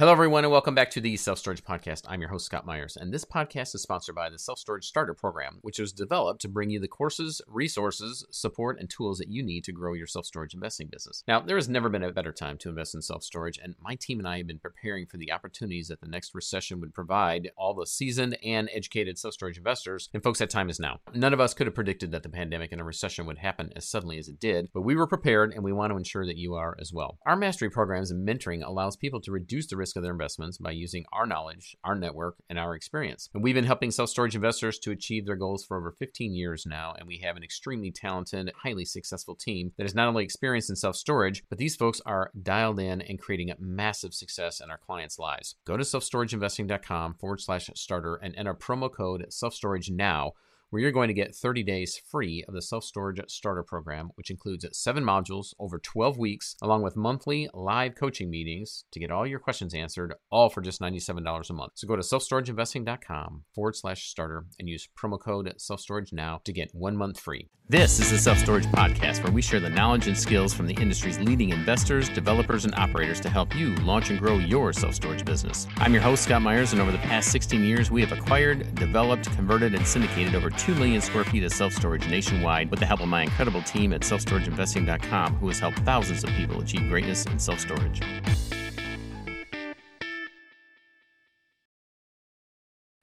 Hello, everyone, and welcome back to the Self Storage Podcast. I'm your host, Scott Meyers, and this podcast is sponsored by the Self Storage Starter Program, which was developed to bring you the courses, resources, support, and tools that you need to grow your self storage investing business. Now, there has never been a better time to invest in self storage, and my team and I have been preparing for the opportunities that the next recession would provide all the seasoned and educated self storage investors. And, folks, that time is now. None of us could have predicted that the pandemic and a recession would happen as suddenly as it did, but we were prepared, and we want to ensure that you are as well. Our mastery programs and mentoring allows people to reduce the risk risk of their investments by using our knowledge, our network, and our experience. And we've been helping self storage investors to achieve their goals for over 15 years now, and we have an extremely talented, highly successful team that is not only experienced in self storage, but these folks are dialed in and creating massive success in our clients' lives. Go to selfstorageinvesting.com forward slash starter and enter promo code self storage now where you're going to get 30 days free of the self storage starter program, which includes seven modules over 12 weeks, along with monthly live coaching meetings to get all your questions answered, all for just $97 a month. So go to selfstorageinvesting.com forward slash starter and use promo code self storage now to get one month free. This is the Self Storage Podcast, where we share the knowledge and skills from the industry's leading investors, developers, and operators to help you launch and grow your self storage business. I'm your host, Scott Meyers, and over the past 16 years, we have acquired, developed, converted, and syndicated over 2 million square feet of self storage nationwide with the help of my incredible team at selfstorageinvesting.com, who has helped thousands of people achieve greatness in self storage.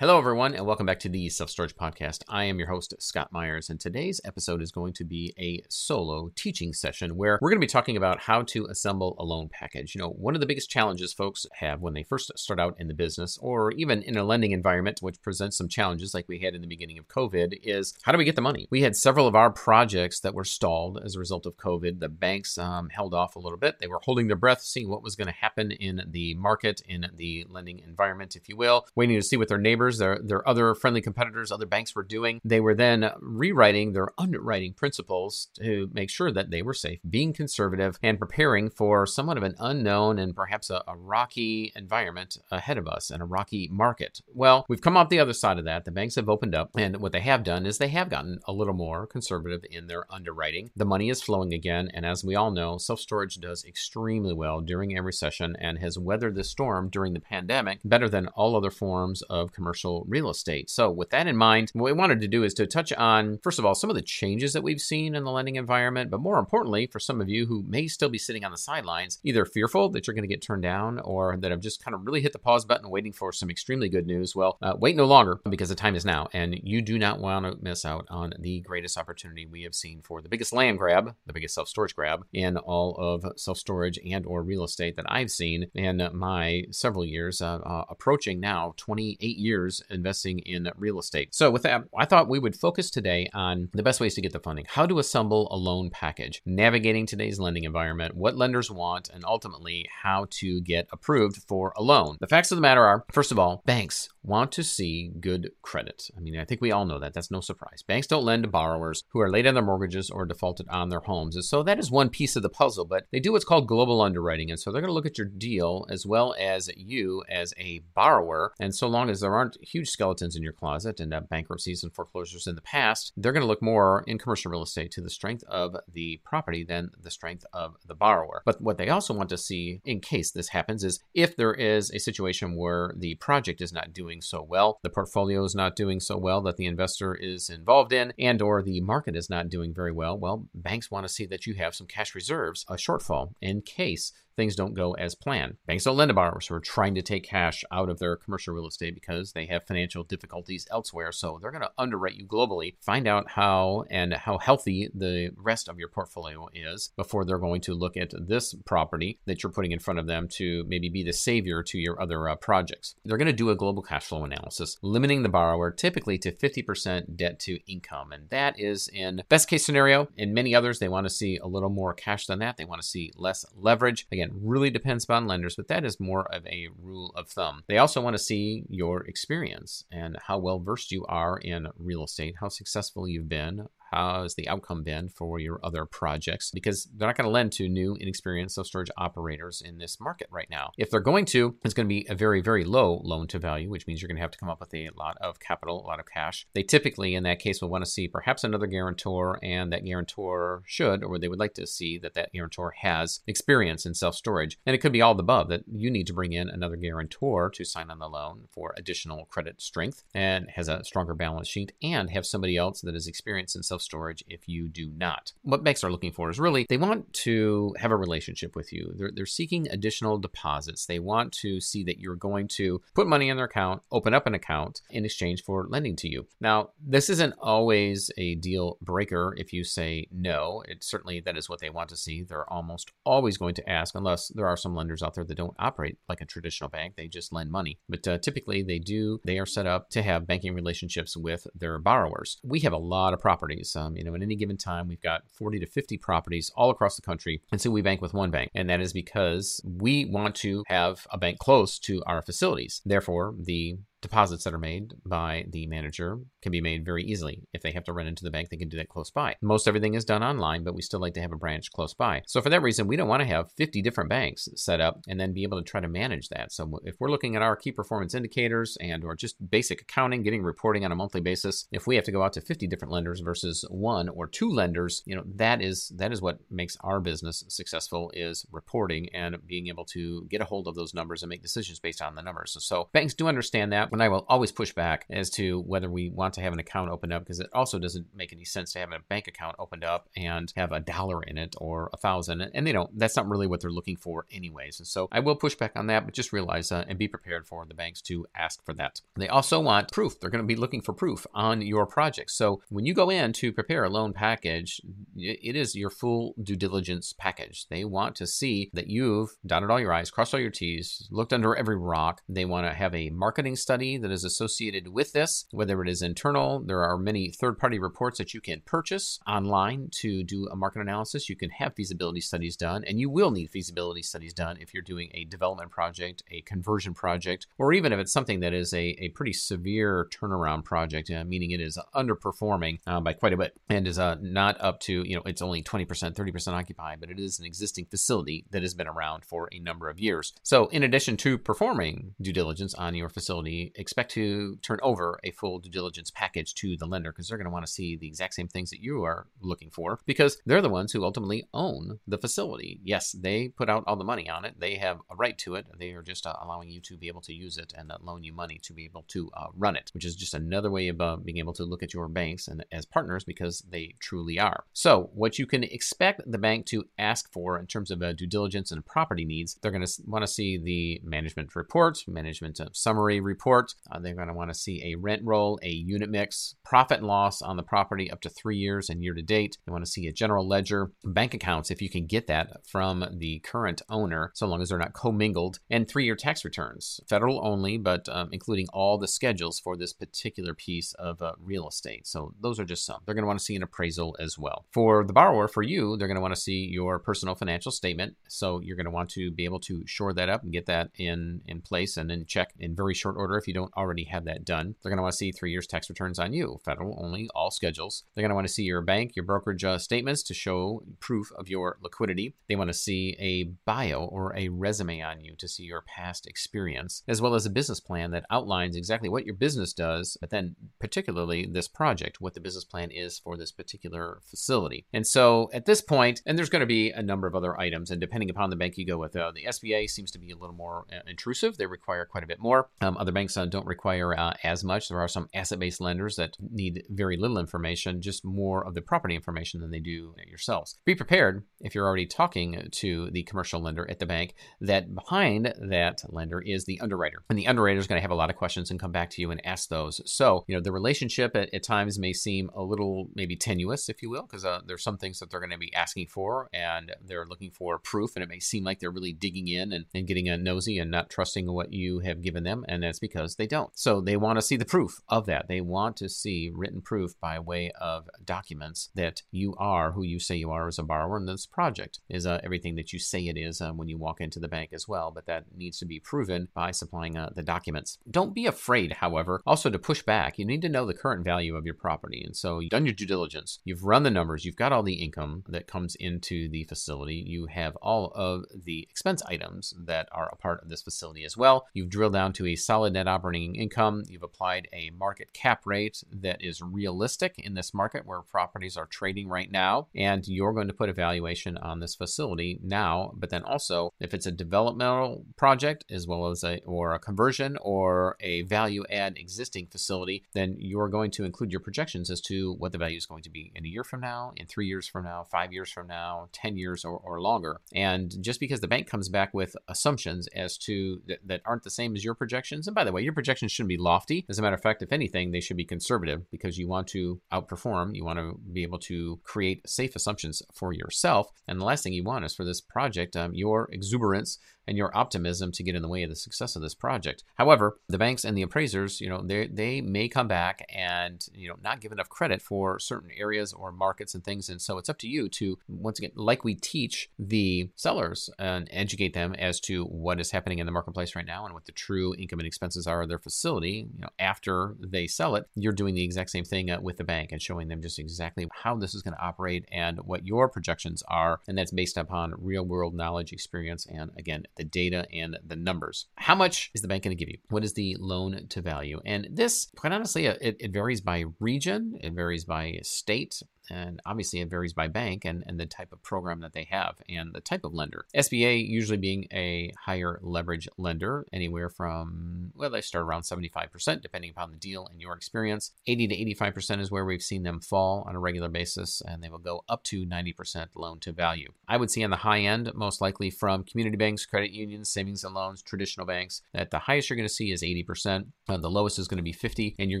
Hello, everyone, and welcome back to the Self Storage Podcast. I am your host, Scott Meyers, and today's episode is going to be a solo teaching session where we're going to be talking about how to assemble a loan package. You know, one of the biggest challenges folks have when they first start out in the business or even in a lending environment, which presents some challenges like we had in the beginning of COVID, is how do we get the money? We had several of our projects that were stalled as a result of COVID. The banks um, held off a little bit, they were holding their breath, seeing what was going to happen in the market, in the lending environment, if you will, waiting to see what their neighbors their, their other friendly competitors, other banks were doing. They were then rewriting their underwriting principles to make sure that they were safe, being conservative, and preparing for somewhat of an unknown and perhaps a, a rocky environment ahead of us and a rocky market. Well, we've come off the other side of that. The banks have opened up, and what they have done is they have gotten a little more conservative in their underwriting. The money is flowing again, and as we all know, self storage does extremely well during a recession and has weathered the storm during the pandemic better than all other forms of commercial commercial real estate. So, with that in mind, what we wanted to do is to touch on, first of all, some of the changes that we've seen in the lending environment, but more importantly, for some of you who may still be sitting on the sidelines, either fearful that you're going to get turned down or that have just kind of really hit the pause button waiting for some extremely good news. Well, uh, wait no longer because the time is now, and you do not want to miss out on the greatest opportunity we have seen for the biggest land grab, the biggest self storage grab in all of self storage and or real estate that I've seen in my several years, uh, uh, approaching now 28 years investing in real estate. So, with that, I thought we would focus today on the best ways to get the funding, how to assemble a loan package, navigating today's lending environment, what lenders want, and ultimately how to get approved for a loan. The facts of the matter are first of all, banks want to see good credit. I mean, I think we all know that. That's no surprise. Banks don't lend to borrowers who are late on their mortgages or defaulted on their homes. And so that is one piece of the puzzle, but they do what's called global underwriting. And so they're going to look at your deal as well as you as a borrower. And so long as there aren't huge skeletons in your closet and uh, bankruptcies and foreclosures in the past, they're going to look more in commercial real estate to the strength of the property than the strength of the borrower. But what they also want to see in case this happens is if there is a situation where the project is not doing so well, the portfolio is not doing so well that the investor is involved in, and or the market is not doing very well, well, banks want to see that you have some cash reserves, a shortfall in case things don't go as planned. Banks don't lend to borrowers who are trying to take cash out of their commercial real estate because they have financial difficulties elsewhere. So they're going to underwrite you globally, find out how and how healthy the rest of your portfolio is before they're going to look at this property that you're putting in front of them to maybe be the savior to your other uh, projects. They're going to do a global cash flow analysis, limiting the borrower typically to 50% debt to income. And that is in best case scenario. In many others, they want to see a little more cash than that. They want to see less leverage. Again, Again, really depends upon lenders, but that is more of a rule of thumb. They also want to see your experience and how well versed you are in real estate, how successful you've been, How has the outcome been for your other projects? Because they're not going to lend to new, inexperienced self storage operators in this market right now. If they're going to, it's going to be a very, very low loan to value, which means you're going to have to come up with a lot of capital, a lot of cash. They typically, in that case, will want to see perhaps another guarantor, and that guarantor should, or they would like to see that that guarantor has experience in self storage. And it could be all the above that you need to bring in another guarantor to sign on the loan for additional credit strength and has a stronger balance sheet and have somebody else that is experienced in self storage if you do not. What banks are looking for is really they want to have a relationship with you. They're, they're seeking additional deposits. They want to see that you're going to put money in their account, open up an account in exchange for lending to you. Now, this isn't always a deal breaker if you say no. It certainly that is what they want to see. They're almost always going to ask, unless there are some lenders out there that don't operate like a traditional bank. They just lend money. But uh, typically, they do. They are set up to have banking relationships with their borrowers. We have a lot of properties. Um, you know, at any given time, we've got 40 to 50 properties all across the country, and so we bank with one bank, and that is because we want to have a bank close to our facilities. Therefore, the deposits that are made by the manager can be made very easily. If they have to run into the bank, they can do that close by. Most everything is done online, but we still like to have a branch close by. So for that reason, we don't want to have 50 different banks set up and then be able to try to manage that. So if we're looking at our key performance indicators and or just basic accounting, getting reporting on a monthly basis, if we have to go out to 50 different lenders versus one or two lenders, you know, that is that is what makes our business successful is reporting and being able to get a hold of those numbers and make decisions based on the numbers. So, so banks do understand that when I will always push back as to whether we want to have an account opened up because it also doesn't make any sense to have a bank account opened up and have a dollar in it or a thousand. And they don't, that's not really what they're looking for, anyways. And so I will push back on that, but just realize uh, and be prepared for the banks to ask for that. They also want proof. They're going to be looking for proof on your project. So when you go in to prepare a loan package, it is your full due diligence package. They want to see that you've dotted all your I's, crossed all your T's, looked under every rock. They want to have a marketing study that is associated with this, whether it is internal. There are many third party reports that you can purchase online to do a market analysis. You can have feasibility studies done, and you will need feasibility studies done if you're doing a development project, a conversion project, or even if it's something that is a, a pretty severe turnaround project, uh, meaning it is underperforming uh, by quite a bit and is uh, not up to, you know, it's only 20%, 30% occupied, but it is an existing facility that has been around for a number of years. So, in addition to performing due diligence on your facility, expect to turn over a full due diligence package to the lender because they're going to want to see the exact same things that you are looking for because they're the ones who ultimately own the facility. Yes, they put out all the money on it, they have a right to it. They are just uh, allowing you to be able to use it and uh, loan you money to be able to uh, run it, which is just another way of uh, being able to look at your banks and as partners because they truly are. So, what you can expect the bank to ask for in terms of uh, due diligence and property needs, they're going to want to see the management report, management uh, summary report uh, they're going to want to see a rent roll, a unit mix, profit and loss on the property up to three years and year to date. They want to see a general ledger, bank accounts if you can get that from the current owner, so long as they're not commingled, and three year tax returns, federal only, but um, including all the schedules for this particular piece of uh, real estate. So those are just some. They're going to want to see an appraisal as well. For the borrower, for you, they're going to want to see your personal financial statement. So you're going to want to be able to shore that up and get that in in place and then check in very short order if you don't already have that done. They're going to want to see three years tax returns on you, federal only, all schedules. They're going to want to see your bank, your brokerage uh, statements to show proof of your liquidity. They want to see a bio or a resume on you to see your past experience, as well as a business plan that outlines exactly what your business does, but then particularly this project, what the business plan is for this particular facility. And so at this point, and there's going to be a number of other items, and depending upon the bank you go with, uh, the SBA seems to be a little more uh, intrusive. They require quite a bit more. Um, other banks uh, don't require uh, as much. There are some asset based lenders that need very little information, just more of the property information than they do yourselves. Be prepared if you're already talking to the commercial lender at the bank that behind that lender is the underwriter. And the underwriter is going to have a lot of questions and come back to you and ask those. So, you know, the relationship at, at times may seem a little maybe tenuous, if you will, because uh, there's some things that they're going to be asking for and they're looking for proof. And it may seem like they're really digging in and, and getting a nosy and not trusting what you have given them. And that's because because they don't. So they want to see the proof of that. They want to see written proof by way of documents that you are who you say you are as a borrower, and this project is uh, everything that you say it is uh, when you walk into the bank as well. But that needs to be proven by supplying uh, the documents. Don't be afraid, however, also to push back. You need to know the current value of your property, and so you've done your due diligence. You've run the numbers. You've got all the income that comes into the facility. You have all of the expense items that are a part of this facility as well. You've drilled down to a solid net operating income. You've applied a market cap rate that is realistic in this market where properties are trading right now. And you're going to put a valuation on this facility now. But then also, if it's a developmental project as well as a or a conversion or a value add existing facility, then you're going to include your projections as to what the value is going to be in a year from now, in three years from now, five years from now, 10 years or, or longer. And just because the bank comes back with assumptions as to th- that aren't the same as your projections, and by the way, your projections shouldn't be lofty. As a matter of fact, if anything, they should be conservative because you want to outperform. You want to be able to create safe assumptions for yourself. And the last thing you want is for this project, um, your exuberance and your optimism to get in the way of the success of this project. However, the banks and the appraisers, you know, they they may come back and you know not give enough credit for certain areas or markets and things, and so it's up to you to once again, like we teach the sellers and educate them as to what is happening in the marketplace right now and what the true income and expenses are their facility. You know, after they sell it, you're doing the exact same thing uh, with the bank and showing them just exactly how this is going to operate and what your projections are, and that's based upon real world knowledge, experience, and again the data and the numbers. How much is the bank going to give you? What is the loan to value? And this, quite honestly, it, it varies by region, it varies by state, and obviously it varies by bank and, and the type of program that they have and the type of lender. SBA usually being a higher leverage lender, anywhere from, well, they start around 75%, depending upon the deal and your experience. 80 to 85% is where we've seen them fall on a regular basis, and they will go up to 90% loan to value. I would see on the high end, most likely from community banks, credit unions, savings and loans, traditional banks, that the highest you're going to see is 80%. Uh, the lowest is going to be 50, and you're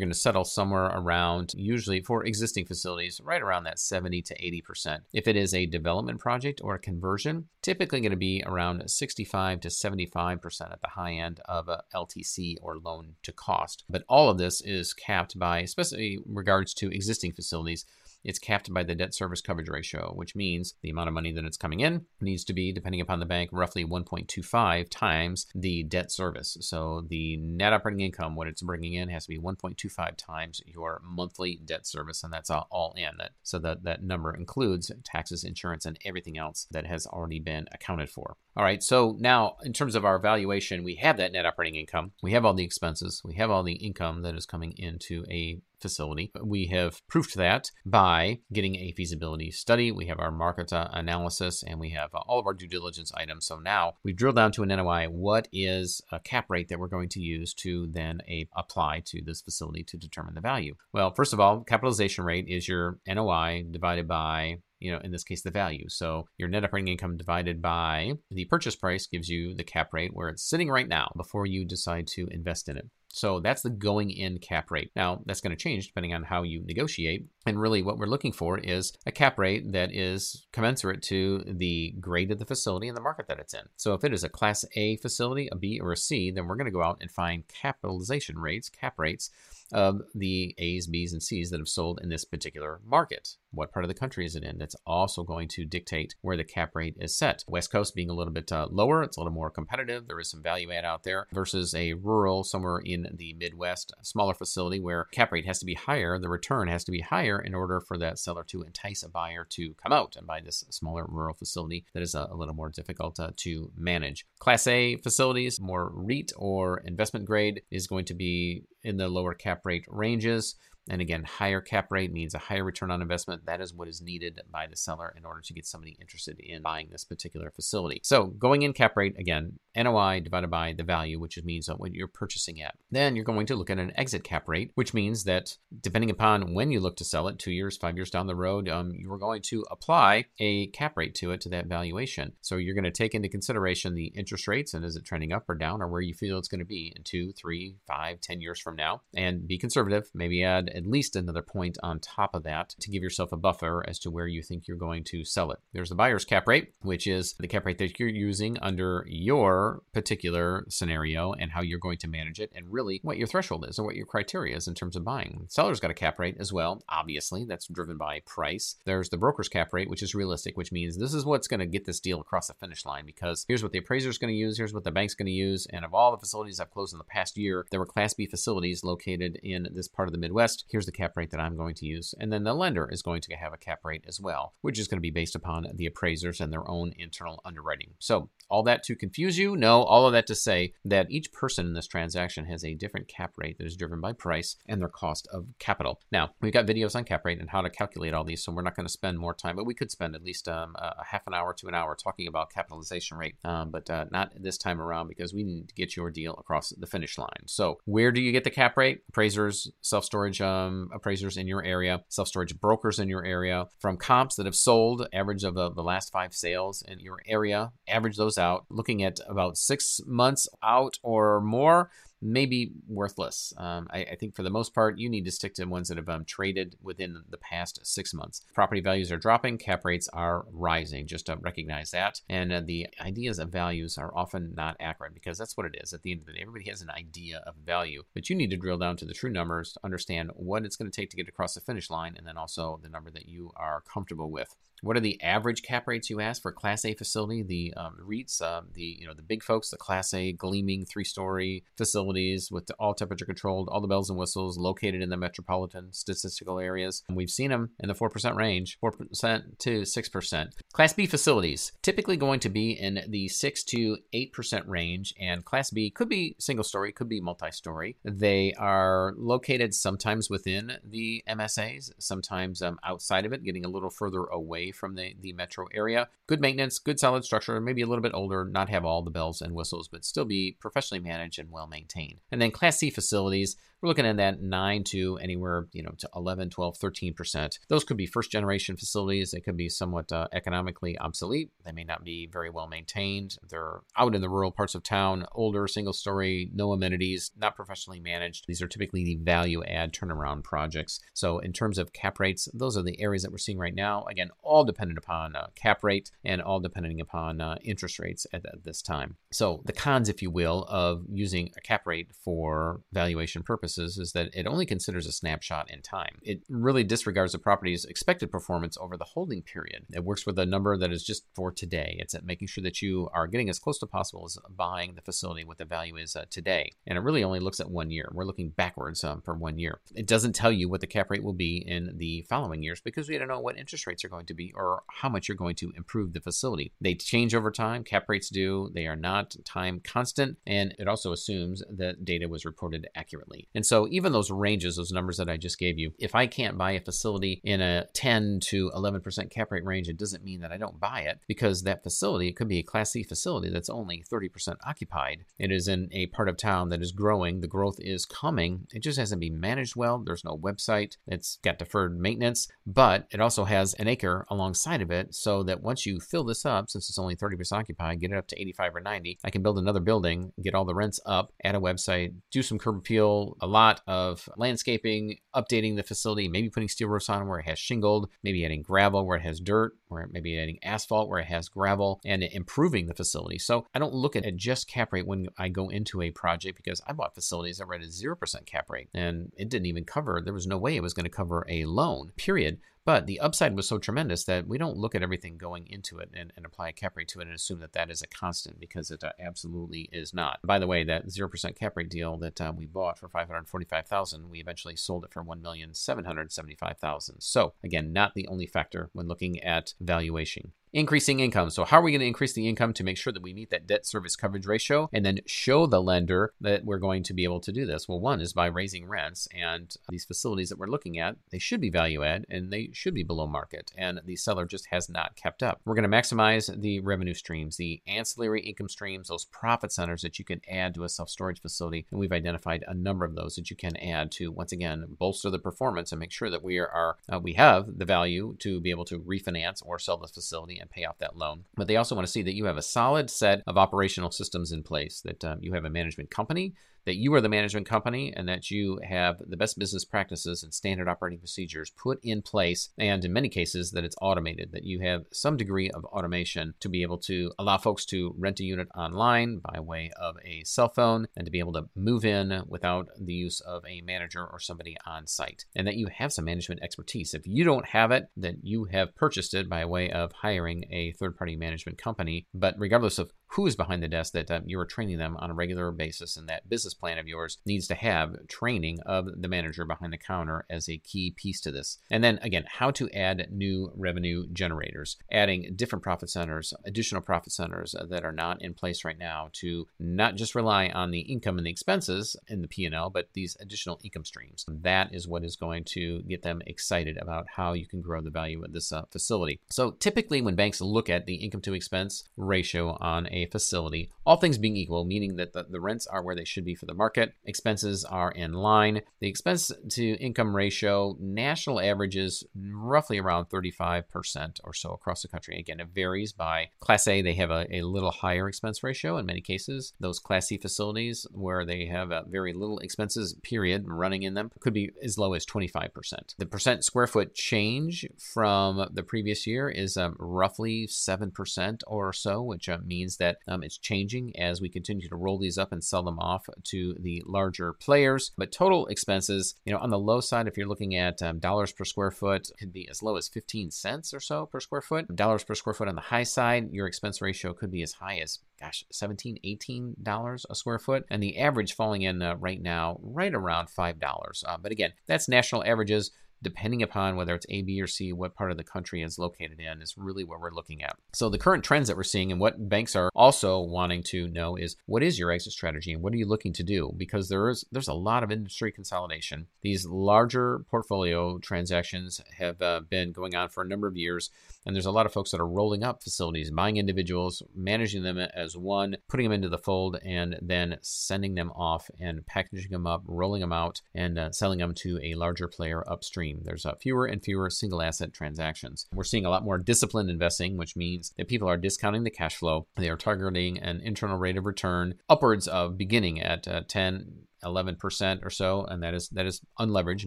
going to settle somewhere around, usually for existing facilities, right around around that 70 to 80%. If it is a development project or a conversion, typically going to be around 65 to 75% at the high end of a LTC or loan to cost. But all of this is capped by, especially in regards to existing facilities, it's capped by the debt service coverage ratio, which means the amount of money that it's coming in needs to be, depending upon the bank, roughly 1.25 times the debt service. So the net operating income, what it's bringing in, has to be 1.25 times your monthly debt service, and that's all in. That so that that number includes taxes, insurance, and everything else that has already been accounted for. All right. So now, in terms of our valuation, we have that net operating income, we have all the expenses, we have all the income that is coming into a facility. We have proved that by getting a feasibility study. We have our market uh, analysis and we have uh, all of our due diligence items. So now we've drilled down to an NOI. What is a cap rate that we're going to use to then a, apply to this facility to determine the value? Well, first of all, capitalization rate is your NOI divided by you know, in this case, the value. So your net operating income divided by the purchase price gives you the cap rate where it's sitting right now before you decide to invest in it. So that's the going in cap rate. Now, that's going to change depending on how you negotiate. And really, what we're looking for is a cap rate that is commensurate to the grade of the facility and the market that it's in. So if it is a Class A facility, a B, or a C, then we're going to go out and find capitalization rates, cap rates of the A's, B's, and C's that have sold in this particular market. What part of the country is it in? That's also going to dictate where the cap rate is set. West Coast being a little bit uh, lower, it's a little more competitive. There is some value add out there versus a rural somewhere in the Midwest, smaller facility where cap rate has to be higher, the return has to be higher in order for that seller to entice a buyer to come out and buy this smaller rural facility that is a, a little more difficult uh, to manage. Class A facilities, more REIT or investment grade, is going to be in the lower cap rate ranges. And again, higher cap rate means a higher return on investment. That is what is needed by the seller in order to get somebody interested in buying this particular facility. So going in cap rate, again, NOI divided by the value, which means what you're purchasing at. Then you're going to look at an exit cap rate, which means that depending upon when you look to sell it, two years, five years down the road, um, you're going to apply a cap rate to it to that valuation. So you're going to take into consideration the interest rates and is it trending up or down or where you feel it's going to be in two, three, five, ten years from now and be conservative. Maybe add at least another point on top of that to give yourself a buffer as to where you think you're going to sell it. There's the buyer's cap rate, which is the cap rate that you're using under your particular scenario and how you're going to manage it, and really what your threshold is and what your criteria is in terms of buying. Seller's got a cap rate as well, obviously, that's driven by price. There's the broker's cap rate, which is realistic, which means this is what's going to get this deal across the finish line because here's what the appraiser is going to use, here's what the bank's going to use, and of all the facilities I've closed in the past year, there were Class B facilities located in this part of the Midwest. Here's the cap rate that I'm going to use. And then the lender is going to have a cap rate as well, which is going to be based upon the appraisers and their own internal underwriting. So, all that to confuse you? No, all of that to say that each person in this transaction has a different cap rate that is driven by price and their cost of capital. Now, we've got videos on cap rate and how to calculate all these, so we're not going to spend more time, but we could spend at least um, a half an hour to an hour talking about capitalization rate, um, but uh, not this time around because we need to get your deal across the finish line. So, where do you get the cap rate? Appraisers, self storage um, appraisers in your area, self storage brokers in your area, from comps that have sold, average of the, the last five sales in your area, average those out, looking at about six months out or more may be worthless. Um, I, I, think for the most part, you need to stick to ones that have um, traded within the past six months. Property values are dropping, cap rates are rising. Just to recognize that. And uh, the ideas of values are often not accurate because that's what it is. At the end of the day, everybody has an idea of value, but you need to drill down to the true numbers to understand what it's going to take to get across the finish line and then also the number that you are comfortable with. What are the average cap rates you ask for Class A facility? The um, REITs, um, the you know the big folks, the Class A gleaming three-story facilities with all temperature controlled, all the bells and whistles, located in the metropolitan statistical areas. And we've seen them in the four percent range, four percent to six percent. Class B facilities typically going to be in the six to eight percent range, and Class B could be single story, could be multi-story. They are located sometimes within the MSAs, sometimes um, outside of it, getting a little further away from the, the metro area. Good maintenance, good solid structure, maybe a little bit older, not have all the bells and whistles, but still be professionally managed and well maintained. And then Class C facilities, we're looking at that 9 to anywhere, you know, to 11, 12, 13%. Those could be first generation facilities. They could be somewhat uh, economically obsolete. They may not be very well maintained. They're out in the rural parts of town, older, single story, no amenities, not professionally managed. These are typically the value add turnaround projects. So, in terms of cap rates, those are the areas that we're seeing right now. Again, all dependent upon uh, cap rate and all depending upon uh, interest rates at, at this time. So, the cons, if you will, of using a cap rate for valuation purposes purposes is that it only considers a snapshot in time. It really disregards the property's expected performance over the holding period. It works with a number that is just for today. It's at making sure that you are getting as close to possible as buying the facility what the value is uh, today. And it really only looks at one year. We're looking backwards um, for one year. It doesn't tell you what the cap rate will be in the following years because we don't know what interest rates are going to be or how much you're going to improve the facility. They change over time. Cap rates do. They are not time constant. And it also assumes that data was reported accurately. And so even those ranges, those numbers that I just gave you, if I can't buy a facility in a 10 to 11% cap rate range, it doesn't mean that I don't buy it because that facility, it could be a Class C facility that's only 30% occupied. It is in a part of town that is growing. The growth is coming. It just hasn't been managed well. There's no website. It's got deferred maintenance, but it also has an acre alongside of it so that once you fill this up, since it's only 30% occupied, get it up to 85 or 90, I can build another building, get all the rents up, add a website, do some curb appeal, a lot of landscaping, updating the facility, maybe putting steel roofs on where it has shingled, maybe adding gravel where it has dirt, or maybe adding asphalt where it has gravel, and improving the facility. So I don't look at just cap rate when I go into a project because I bought facilities that were at a 0% cap rate and it didn't even cover, there was no way it was going to cover a loan, period. But the upside was so tremendous that we don't look at everything going into it and, and apply a cap rate to it and assume that that is a constant because it uh, absolutely is not. By the way, that 0% cap rate deal that uh, we bought for 545000 we eventually sold it for 1775000 So, again, not the only factor when looking at valuation. Increasing income. So, how are we going to increase the income to make sure that we meet that debt service coverage ratio and then show the lender that we're going to be able to do this? Well, one is by raising rents, and these facilities that we're looking at, they should be value add and they should be below market, and the seller just has not kept up. We're going to maximize the revenue streams, the ancillary income streams, those profit centers that you can add to a self storage facility, and we've identified a number of those that you can add to once again bolster the performance and make sure that we are uh, we have the value to be able to refinance or sell the facility and pay off that loan. But they also want to see that you have a solid set of operational systems in place, that um, you have a management company that you are the management company and that you have the best business practices and standard operating procedures put in place, and in many cases, that it's automated, that you have some degree of automation to be able to allow folks to rent a unit online by way of a cell phone and to be able to move in without the use of a manager or somebody on site, and that you have some management expertise. If you don't have it, then you have purchased it by way of hiring a third party management company. But regardless of who is behind the desk that um, you are training them on a regular basis and that business plan of yours needs to have training of the manager behind the counter as a key piece to this. And then again how to add new revenue generators adding different profit centers additional profit centers that are not in place right now to not just rely on the income and the expenses in the p&l but these additional income streams. That is what is going to get them excited about how you can grow the value of this uh, facility. So typically when banks look at the income to expense ratio on a a facility, all things being equal, meaning that the, the rents are where they should be for the market, expenses are in line. The expense to income ratio, national averages roughly around 35% or so across the country. Again, it varies by Class A, they have a, a little higher expense ratio in many cases. Those Class C facilities where they have very little expenses, period, running in them, could be as low as 25%. The percent square foot change from the previous year is um, roughly 7% or so, which uh, means that that um, it's changing as we continue to roll these up and sell them off to the larger players. But total expenses, you know, on the low side, if you're looking at um, dollars per square foot, could be as low as 15 cents or so per square foot. Dollars per square foot on the high side, your expense ratio could be as high as gosh, 17 $18 a square foot. And the average falling in uh, right now, right around $5. Uh, but again, that's national averages depending upon whether it's A, B, or C, what part of the country is located in, is really what we're looking at. So, the current trends that we're seeing and what banks are also wanting to know is what is your exit strategy and what are you looking to do? Because there is there's a lot of industry consolidation. These larger portfolio transactions have uh, been going on for a number of years, and there's a lot of folks that are rolling up facilities, buying individuals, managing them as one, putting them into the fold, and then sending them off and packaging them up, rolling them out, and uh, selling them to a larger player upstream There's uh, fewer and fewer single asset transactions. We're seeing a lot more disciplined investing, which means that people are discounting the cash flow. They are targeting an internal rate of return upwards of beginning at uh, 10 11% or so and that is that is unleveraged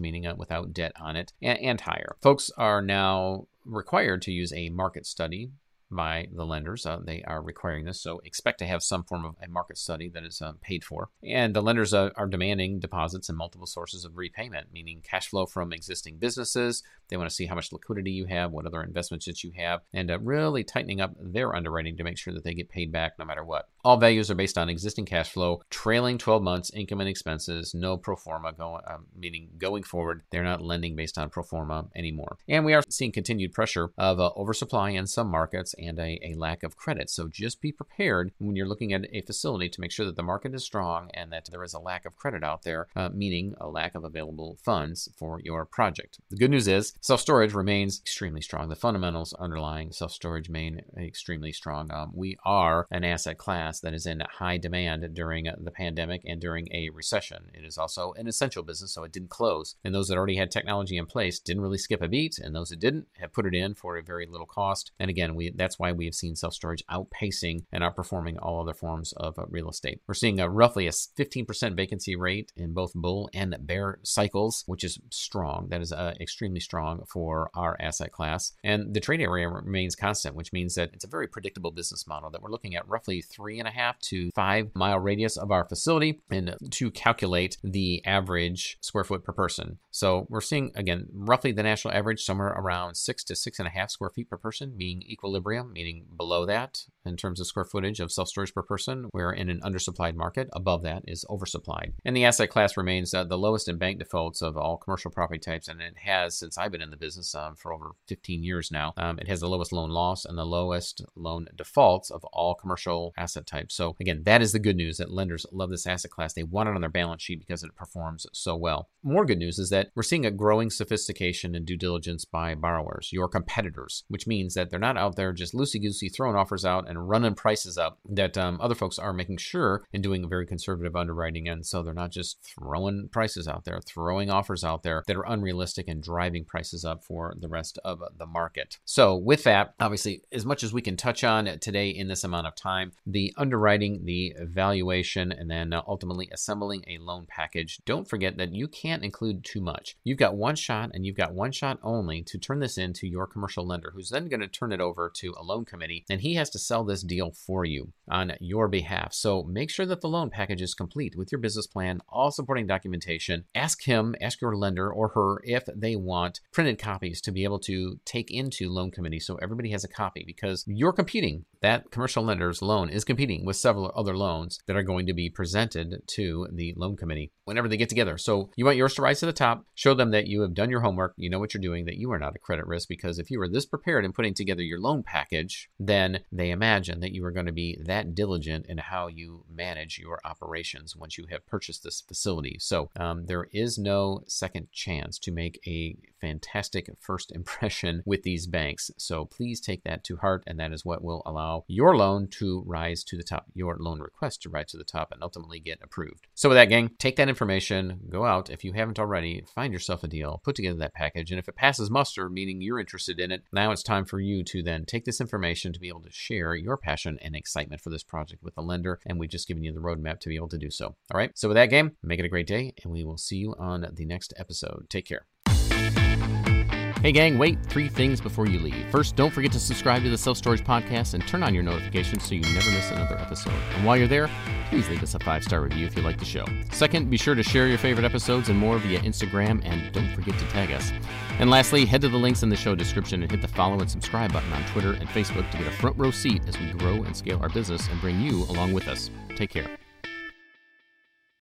meaning uh, without debt on it and, and higher folks are now required to use a market study by the lenders. Uh, they are requiring this, so expect to have some form of a market study that is uh, paid for. And the lenders uh, are demanding deposits and multiple sources of repayment, meaning cash flow from existing businesses. They want to see how much liquidity you have, what other investments that you have, and uh, really tightening up their underwriting to make sure that they get paid back no matter what. All values are based on existing cash flow, trailing 12 months income and expenses, no pro forma, going, um, meaning going forward, they're not lending based on pro forma anymore. And we are seeing continued pressure of uh, oversupply in some markets and a, a lack of credit. So just be prepared when you're looking at a facility to make sure that the market is strong and that there is a lack of credit out there, uh, meaning a lack of available funds for your project. The good news is self storage remains extremely strong. The fundamentals underlying self storage remain extremely strong. Um, we are an asset class that is in high demand during the pandemic and during a recession. It is also an essential business, so it didn't close. And those that already had technology in place didn't really skip a beat, and those that didn't have put it in for a very little cost. And again, we that's that's why we have seen self storage outpacing and outperforming all other forms of uh, real estate. We're seeing a roughly a 15% vacancy rate in both bull and bear cycles, which is strong. That is uh, extremely strong for our asset class. And the trade area remains constant, which means that it's a very predictable business model that we're looking at roughly three and a half to five mile radius of our facility and to calculate the average square foot per person. So we're seeing, again, roughly the national average somewhere around six to six and a half square feet per person being equilibrium meaning below that in terms of square footage of self storage per person. We're in an undersupplied market. Above that is oversupplied. And the asset class remains uh, the lowest in bank defaults of all commercial property types, and it has since I've been in the business um, for over 15 years now. Um, it has the lowest loan loss and the lowest loan defaults of all commercial asset types. So, again, that is the good news that lenders love this asset class. They want it on their balance sheet because it performs so well. More good news is that we're seeing a growing sophistication and due diligence by borrowers, your competitors, which means that they're not out there just loosey goosey throwing offers out and running prices up that um, other folks are making sure and doing very conservative underwriting. And so they're not just throwing prices out there, throwing offers out there that are unrealistic and driving prices prices up for the rest of the market. So, with that, obviously, as much as we can touch on today in this amount of time, the underwriting, the valuation, and then ultimately assembling a loan package, don't forget that you can't include too much. You've got one shot and you've got one shot only to turn this into your commercial lender, who's then going to turn it over to a loan committee, and he has to sell this deal for you on your behalf. So, make sure that the loan package is complete with your business plan, all supporting documentation. Ask him, ask your lender or her if they want printed copies to be able to take into loan committee so everybody has a copy because you're competing. That commercial lender's loan is competing with several other loans that are going to be presented to the loan committee whenever they get together. So you want yours to rise to the top. Show them that you have done your homework, you know what you're doing, that you are not a credit risk. Because if you were this prepared in putting together your loan package, then they imagine that you are going to be that diligent in how you manage your operations once you have purchased this facility. So um, there is no second chance to make a fantastic first impression with these banks. So please take that to heart, and that is what will allow your loan to rise to the top, your loan request to rise to the top, and ultimately get approved. So with that, gang, take that information, go out if you haven't already, find yourself a deal, put together that package, and if it passes muster, meaning you're interested in it, now it's time for you to then take this information to be able to share your passion and excitement for this project with the lender, and we've just given you the roadmap to be able to do so. All right, so with that game, make it a great day, and we will see you on the next episode. Take care. Hey, gang, wait three things before you leave. First, don't forget to subscribe to the Self Storage Podcast and turn on your notifications so you never miss another episode. And while you're there, please leave us a five star review if you like the show. Second, be sure to share your favorite episodes and more via Instagram, and don't forget to tag us. And lastly, head to the links in the show description and hit the follow and subscribe button on Twitter and Facebook to get a front row seat as we grow and scale our business and bring you along with us. Take care.